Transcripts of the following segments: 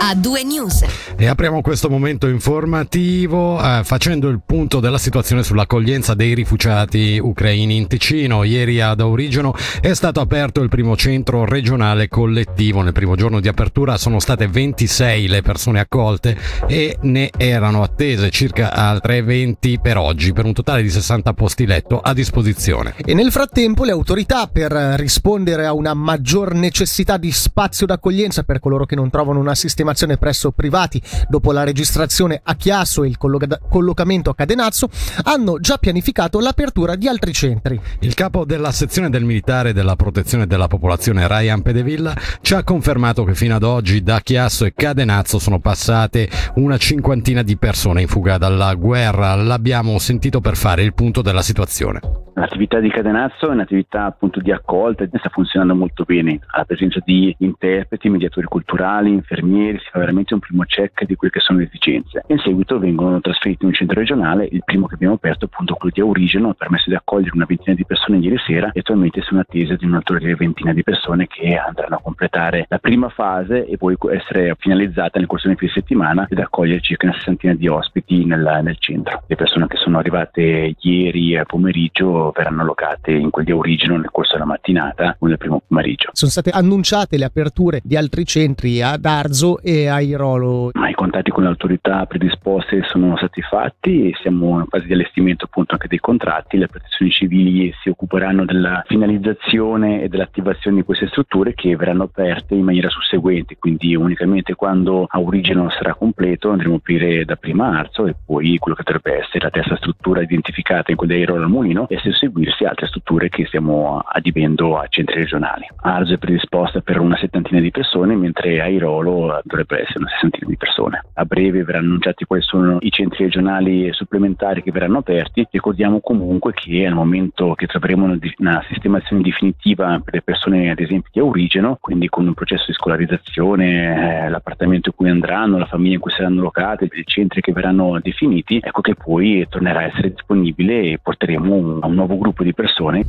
a due news. E apriamo questo momento informativo eh, facendo il punto della situazione sull'accoglienza dei rifugiati ucraini in Ticino. Ieri ad Aurigeno è stato aperto il primo centro regionale collettivo. Nel primo giorno di apertura sono state 26 le persone accolte e ne erano attese circa altre 20 per oggi, per un totale di 60 posti letto a disposizione. E nel frattempo le autorità per rispondere a una maggior necessità di spazio d'accoglienza per coloro che non trovano una sistemazione presso privati dopo la registrazione a Chiasso e il colloca- collocamento a Cadenazzo, hanno già pianificato l'apertura di altri centri. Il capo della sezione del militare della protezione della popolazione Ryan Pedevilla ci ha confermato che fino ad oggi da Chiasso e Cadenazzo sono passate una cinquantina di persone in fuga dalla guerra. L'abbiamo sentito per fare il punto della situazione. L'attività di Cadenazzo è un'attività appunto di accolta e sta funzionando molto bene, alla presenza di interpreti, mediatori culturali, infermieri, si fa veramente un primo check di quelle che sono le esigenze. In seguito vengono trasferiti in un centro regionale, il primo che abbiamo aperto è appunto quello di Aurigeno, ha permesso di accogliere una ventina di persone ieri sera e attualmente sono attese di un'altra ventina di persone che andranno a completare la prima fase e poi essere finalizzata nel corso di fine settimana ed accogliere circa una sessantina di ospiti nel, nel centro. Le persone che sono arrivate ieri pomeriggio verranno allocate in quel di origine nel corso della mattinata o nel primo pomeriggio. Sono state annunciate le aperture di altri centri ad Arzo e a Irolo. Ma I contatti con le autorità predisposte sono stati fatti e siamo in fase di allestimento appunto anche dei contratti. Le protezioni civili si occuperanno della finalizzazione e dell'attivazione di queste strutture che verranno aperte in maniera susseguente, quindi unicamente quando a origine sarà completo andremo a aprire da prima Arzo e poi quello che dovrebbe essere la terza struttura identificata in quella di Airolo al Mulino e se seguirsi altre strutture che stiamo adibendo a centri regionali. Arzo è predisposta per una settantina di persone, mentre Airolo dovrebbe essere una sessantina di persone. A breve verranno annunciati quali sono i centri regionali supplementari che verranno aperti. Ricordiamo comunque che al momento che troveremo una sistemazione definitiva per le persone, ad esempio, di origine, quindi con un processo di scolarizzazione, eh, l'appartamento in cui andranno, la famiglia in cui saranno locate, i centri che verranno definiti, ecco che poi tornerà a essere disponibile e porteremo un, un nuovo gruppo di persone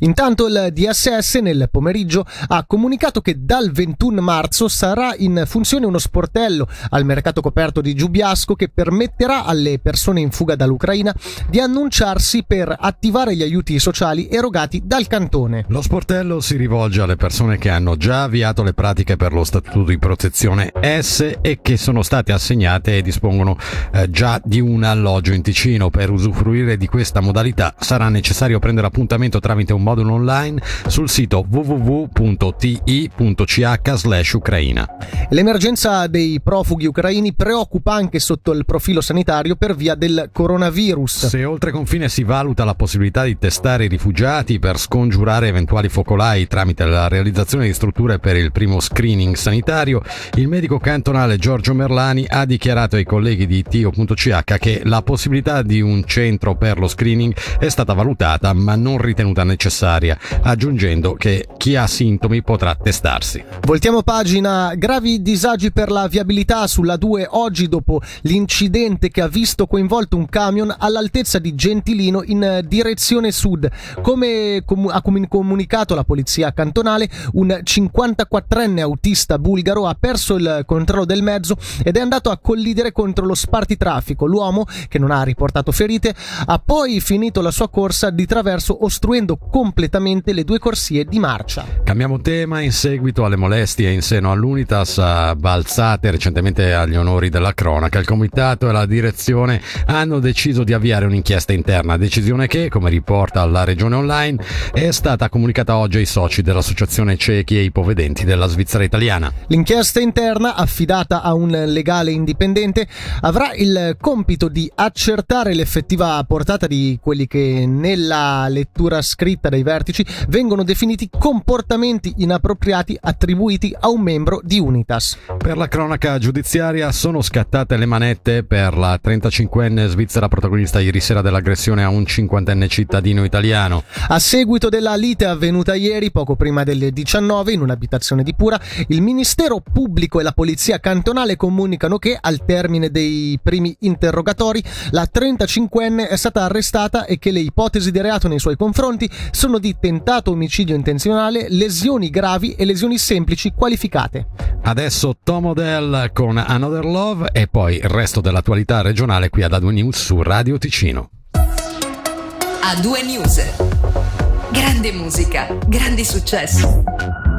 Intanto il DSS nel pomeriggio ha comunicato che dal 21 marzo sarà in funzione uno sportello al mercato coperto di Giubiasco che permetterà alle persone in fuga dall'Ucraina di annunciarsi per attivare gli aiuti sociali erogati dal cantone. Lo sportello si rivolge alle persone che hanno già avviato le pratiche per lo statuto di protezione S e che sono state assegnate e dispongono eh, già di un alloggio in Ticino. Per usufruire di questa modalità sarà necessario prendere appuntamento tramite tramite un modulo online sul sito www.ti.ch/ucraina. L'emergenza dei profughi ucraini preoccupa anche sotto il profilo sanitario per via del coronavirus. Se oltre confine si valuta la possibilità di testare i rifugiati per scongiurare eventuali focolai tramite la realizzazione di strutture per il primo screening sanitario, il medico cantonale Giorgio Merlani ha dichiarato ai colleghi di Tio.ch che la possibilità di un centro per lo screening è stata valutata ma non ritenuta necessaria necessaria, aggiungendo che chi ha sintomi potrà testarsi. Voltiamo pagina, gravi disagi per la viabilità sulla 2 oggi dopo l'incidente che ha visto coinvolto un camion all'altezza di Gentilino in direzione sud. Come ha comunicato la polizia cantonale, un 54enne autista bulgaro ha perso il controllo del mezzo ed è andato a collidere contro lo spartitraffico. L'uomo, che non ha riportato ferite, ha poi finito la sua corsa di traverso ostruendo completamente le due corsie di marcia. Cambiamo tema in seguito alle molestie in seno all'Unitas balzate recentemente agli onori della cronaca. Il comitato e la direzione hanno deciso di avviare un'inchiesta interna, decisione che, come riporta la regione online, è stata comunicata oggi ai soci dell'associazione ciechi e ipovedenti della Svizzera italiana. L'inchiesta interna, affidata a un legale indipendente, avrà il compito di accertare l'effettiva portata di quelli che nella lettura scritta scritta dai vertici vengono definiti comportamenti inappropriati attribuiti a un membro di Unitas. Per la cronaca giudiziaria sono scattate le manette per la 35enne svizzera protagonista ieri sera dell'aggressione a un cinquantenne cittadino italiano. A seguito della lite avvenuta ieri, poco prima delle 19, in un'abitazione di Pura, il Ministero Pubblico e la Polizia Cantonale comunicano che, al termine dei primi interrogatori, la 35enne è stata arrestata e che le ipotesi di reato nei suoi confronti sono di tentato omicidio intenzionale, lesioni gravi e lesioni semplici qualificate. Adesso Tom Odell con Another Love e poi il resto dell'attualità regionale qui ad A2 News su Radio Ticino. A2 News. Grande musica, grandi successi.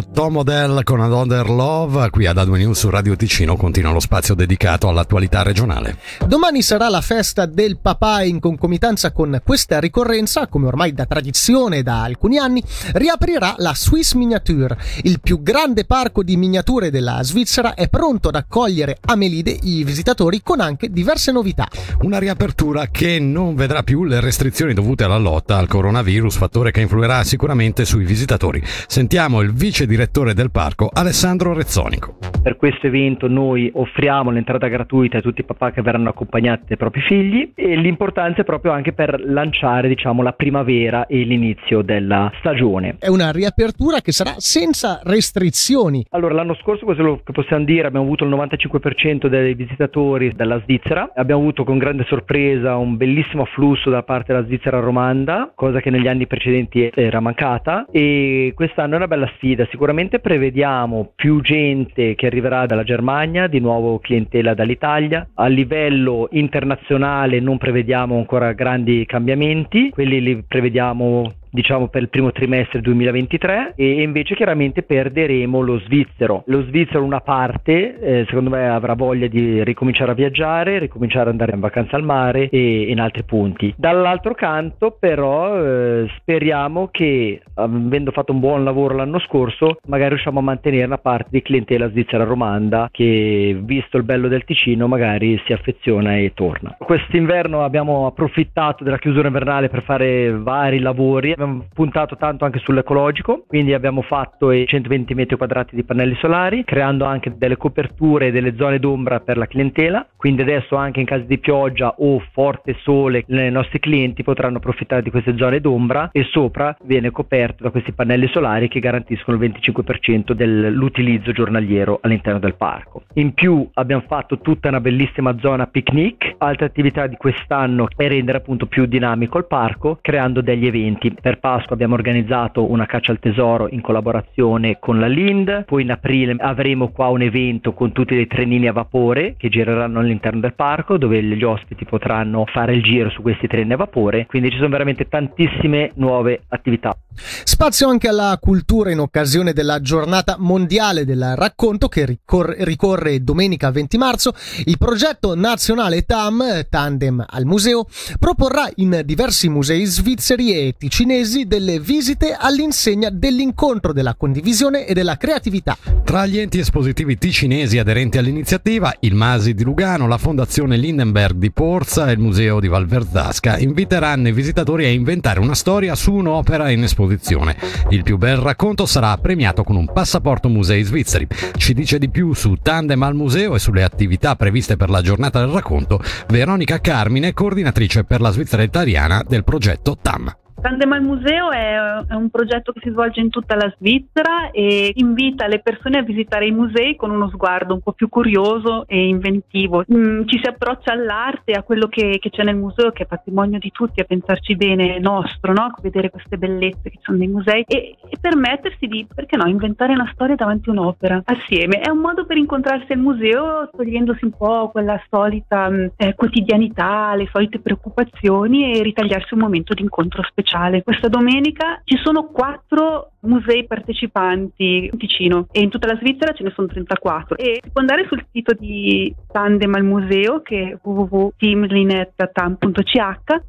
Dopo Tom Odell con Another Love, qui ad Adwe News su Radio Ticino continua lo spazio dedicato all'attualità regionale. Domani sarà la festa del papà in concomitanza con questa ricorrenza, come ormai da tradizione da alcuni anni, riaprirà la Swiss Miniature. Il più grande parco di miniature della Svizzera è pronto ad accogliere a Melide i visitatori con anche diverse novità. Una riapertura che non vedrà più le restrizioni dovute alla lotta al coronavirus, fattore che influirà sicuramente sui visitatori. Sentiamo il vice direttore del parco Alessandro Rezzonico. Per questo evento noi offriamo l'entrata gratuita a tutti i papà che verranno accompagnati dai propri figli e l'importanza è proprio anche per lanciare diciamo, la primavera e l'inizio della stagione. È una riapertura che sarà senza restrizioni. Allora l'anno scorso quello che possiamo dire abbiamo avuto il 95% dei visitatori dalla Svizzera, abbiamo avuto con grande sorpresa un bellissimo afflusso da parte della Svizzera romanda, cosa che negli anni precedenti era mancata e quest'anno è una bella sfida sfida. Sicuramente prevediamo più gente che arriverà dalla Germania, di nuovo clientela dall'Italia. A livello internazionale non prevediamo ancora grandi cambiamenti, quelli li prevediamo diciamo per il primo trimestre 2023 e invece chiaramente perderemo lo svizzero. Lo svizzero una parte eh, secondo me avrà voglia di ricominciare a viaggiare, ricominciare ad andare in vacanza al mare e in altri punti. Dall'altro canto però eh, speriamo che avendo fatto un buon lavoro l'anno scorso magari riusciamo a mantenere una parte di clientela svizzera romanda che visto il bello del Ticino magari si affeziona e torna. Quest'inverno abbiamo approfittato della chiusura invernale per fare vari lavori abbiamo puntato tanto anche sull'ecologico, quindi abbiamo fatto 120 metri quadrati di pannelli solari, creando anche delle coperture e delle zone d'ombra per la clientela, quindi adesso anche in caso di pioggia o forte sole i nostri clienti potranno approfittare di queste zone d'ombra e sopra viene coperto da questi pannelli solari che garantiscono il 25% dell'utilizzo giornaliero all'interno del parco. In più abbiamo fatto tutta una bellissima zona picnic, altre attività di quest'anno è rendere appunto più dinamico il parco creando degli eventi Per Pasqua abbiamo organizzato una caccia al tesoro in collaborazione con la Lind, poi in aprile avremo qua un evento con tutti dei trenini a vapore che gireranno all'interno del parco dove gli ospiti potranno fare il giro su questi treni a vapore, quindi ci sono veramente tantissime nuove attività. Spazio anche alla cultura in occasione della giornata mondiale del racconto che ricorre, ricorre domenica 20 marzo. Il progetto nazionale TAM, Tandem al Museo, proporrà in diversi musei svizzeri e ticinesi delle visite all'insegna dell'incontro della condivisione e della creatività. Tra gli enti espositivi ticinesi aderenti all'iniziativa, il Masi di Lugano, la Fondazione Lindenberg di Porza e il Museo di Valverzasca inviteranno i visitatori a inventare una storia su un'opera in esposizione. Il più bel racconto sarà premiato con un passaporto musei svizzeri. Ci dice di più su Tandem al museo e sulle attività previste per la giornata del racconto Veronica Carmine, coordinatrice per la Svizzera italiana del progetto TAM. Tandem al Museo è, un progetto che si svolge in tutta la Svizzera e invita le persone a visitare i musei con uno sguardo un po' più curioso e inventivo. Mm, ci si approccia all'arte, a quello che, che, c'è nel museo, che è patrimonio di tutti, a pensarci bene nostro, no? vedere queste bellezze che sono nei musei e, e, permettersi di, perché no, inventare una storia davanti a un'opera assieme. È un modo per incontrarsi al museo togliendosi un po' quella solita mm, eh, quotidianità, le solite preoccupazioni e ritagliarsi un momento di incontro speciale speciale. Questa domenica ci sono quattro musei partecipanti in Ticino e in tutta la Svizzera ce ne sono 34 e si può andare sul sito di Tandem al museo che è www.teamlinettatam.ch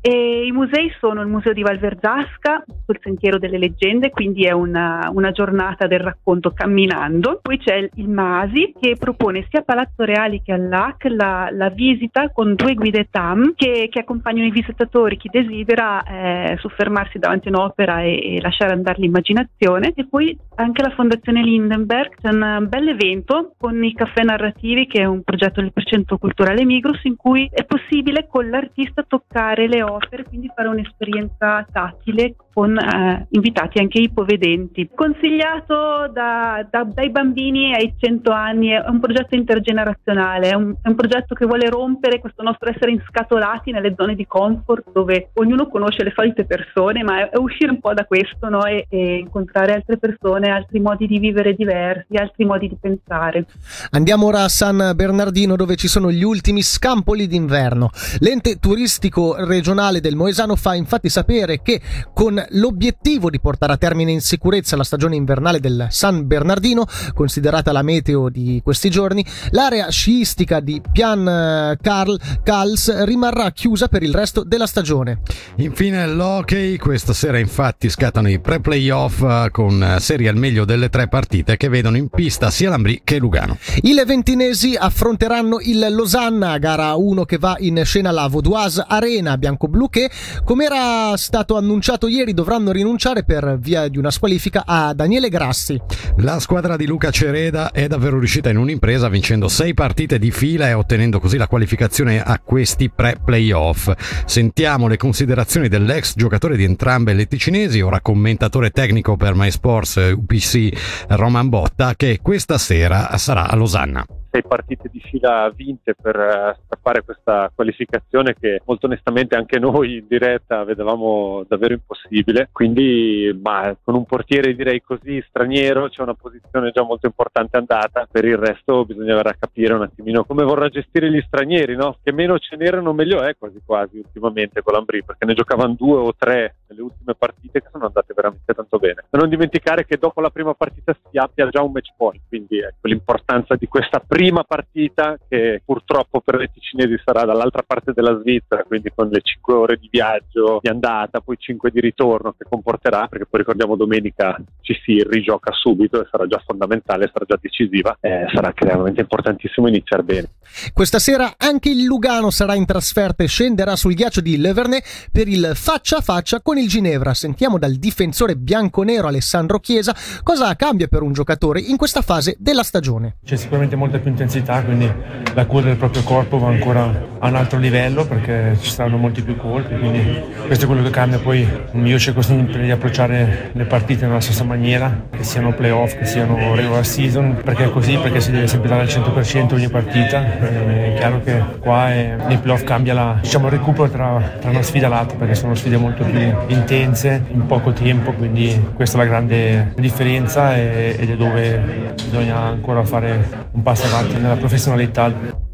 e i musei sono il museo di Valverzasca sul sentiero delle leggende quindi è una, una giornata del racconto camminando. Poi c'è il Masi che propone sia a Palazzo Reali che all'AC la, la visita con due guide TAM che, che accompagnano i visitatori. Chi desidera eh, soffermarsi davanti a un'opera e, e lasciare andare l'immaginazione Fondazione e poi anche la Fondazione Lindenberg c'è un bel evento con i caffè narrativi che è un progetto del Percento Culturale Migros in cui è possibile con l'artista toccare le opere, quindi fare un'esperienza tattile con eh, invitati anche ipovedenti. Consigliato da, da, dai bambini ai 100 anni, è un progetto intergenerazionale, è un, è un, progetto che vuole rompere questo nostro essere inscatolati nelle zone di comfort dove ognuno conosce le solite persone, ma è, è uscire un po' da questo no? e, e incontrare altre persone, altri modi di vivere diversi, altri modi di pensare. Andiamo ora a San Bernardino dove ci sono gli ultimi scampoli d'inverno. L'ente turistico regionale del Moesano fa infatti sapere che con l'obiettivo di portare a termine in sicurezza la stagione invernale del San Bernardino, considerata la meteo di questi giorni, l'area sciistica di Pian eh, Carl Kals rimarrà chiusa per il resto della stagione. Infine l'hockey, questa sera infatti scattano i pre-playoff eh, con serie al meglio delle tre partite che vedono in pista sia Lambri che Lugano. I leventinesi affronteranno il Losanna, gara 1 che va in scena alla Vaudoise Arena bianco-blu che, come era stato annunciato ieri, dovranno rinunciare per via di una squalifica a Daniele Grassi. La squadra di Luca Cereda è davvero riuscita in un'impresa vincendo sei partite di fila e ottenendo così la qualificazione a questi pre-playoff. Sentiamo le considerazioni dell'ex giocatore di entrambe le ticinesi, ora commentatore tecnico per MySports UPC Roman Botta, che questa sera sarà a Losanna sei partite di fila vinte per strappare questa qualificazione che molto onestamente anche noi in diretta vedevamo davvero impossibile. Quindi ma, con un portiere direi così straniero c'è una posizione già molto importante andata, per il resto bisognerà capire un attimino come vorrà gestire gli stranieri, no? che meno ce n'erano meglio è quasi quasi ultimamente con l'Ambri perché ne giocavano due o tre nelle ultime partite che sono andate veramente tanto bene. Da non dimenticare che dopo la prima partita si abbia già un match point, quindi ecco l'importanza di questa prima prima partita che purtroppo per le ticinesi sarà dall'altra parte della Svizzera, quindi con le 5 ore di viaggio di andata, poi 5 di ritorno che comporterà, perché poi ricordiamo domenica ci si rigioca subito e sarà già fondamentale, sarà già decisiva, eh, sarà veramente importantissimo iniziare bene. Questa sera anche il Lugano sarà in trasferta e scenderà sul ghiaccio di Leverne per il faccia a faccia con il Ginevra. Sentiamo dal difensore bianco-nero Alessandro Chiesa cosa cambia per un giocatore in questa fase della stagione. C'è sicuramente molta più più intensità, quindi la cura del proprio corpo va ancora a un altro livello perché ci saranno molti più colpi, quindi questo è quello che cambia. Poi io cerco sempre di approcciare le partite nella stessa maniera, che siano playoff, che siano regular season, perché è così, perché si deve sempre dare al 100% ogni partita. È chiaro che qua è, nei playoff cambia la, diciamo, il recupero tra, tra una sfida e l'altra, perché sono sfide molto più intense in poco tempo, quindi questa è la grande differenza ed è dove bisogna ancora fare un passo avanti nella professionalità.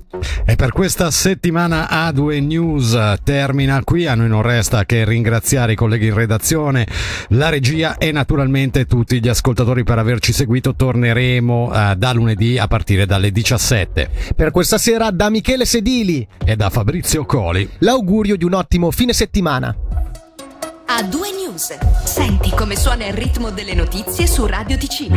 E per questa settimana A2 News termina qui, a noi non resta che ringraziare i colleghi in redazione, la regia e naturalmente tutti gli ascoltatori per averci seguito, torneremo uh, da lunedì a partire dalle 17. Per questa sera da Michele Sedili e da Fabrizio Coli l'augurio di un ottimo fine settimana. A2 News, senti come suona il ritmo delle notizie su Radio Ticino.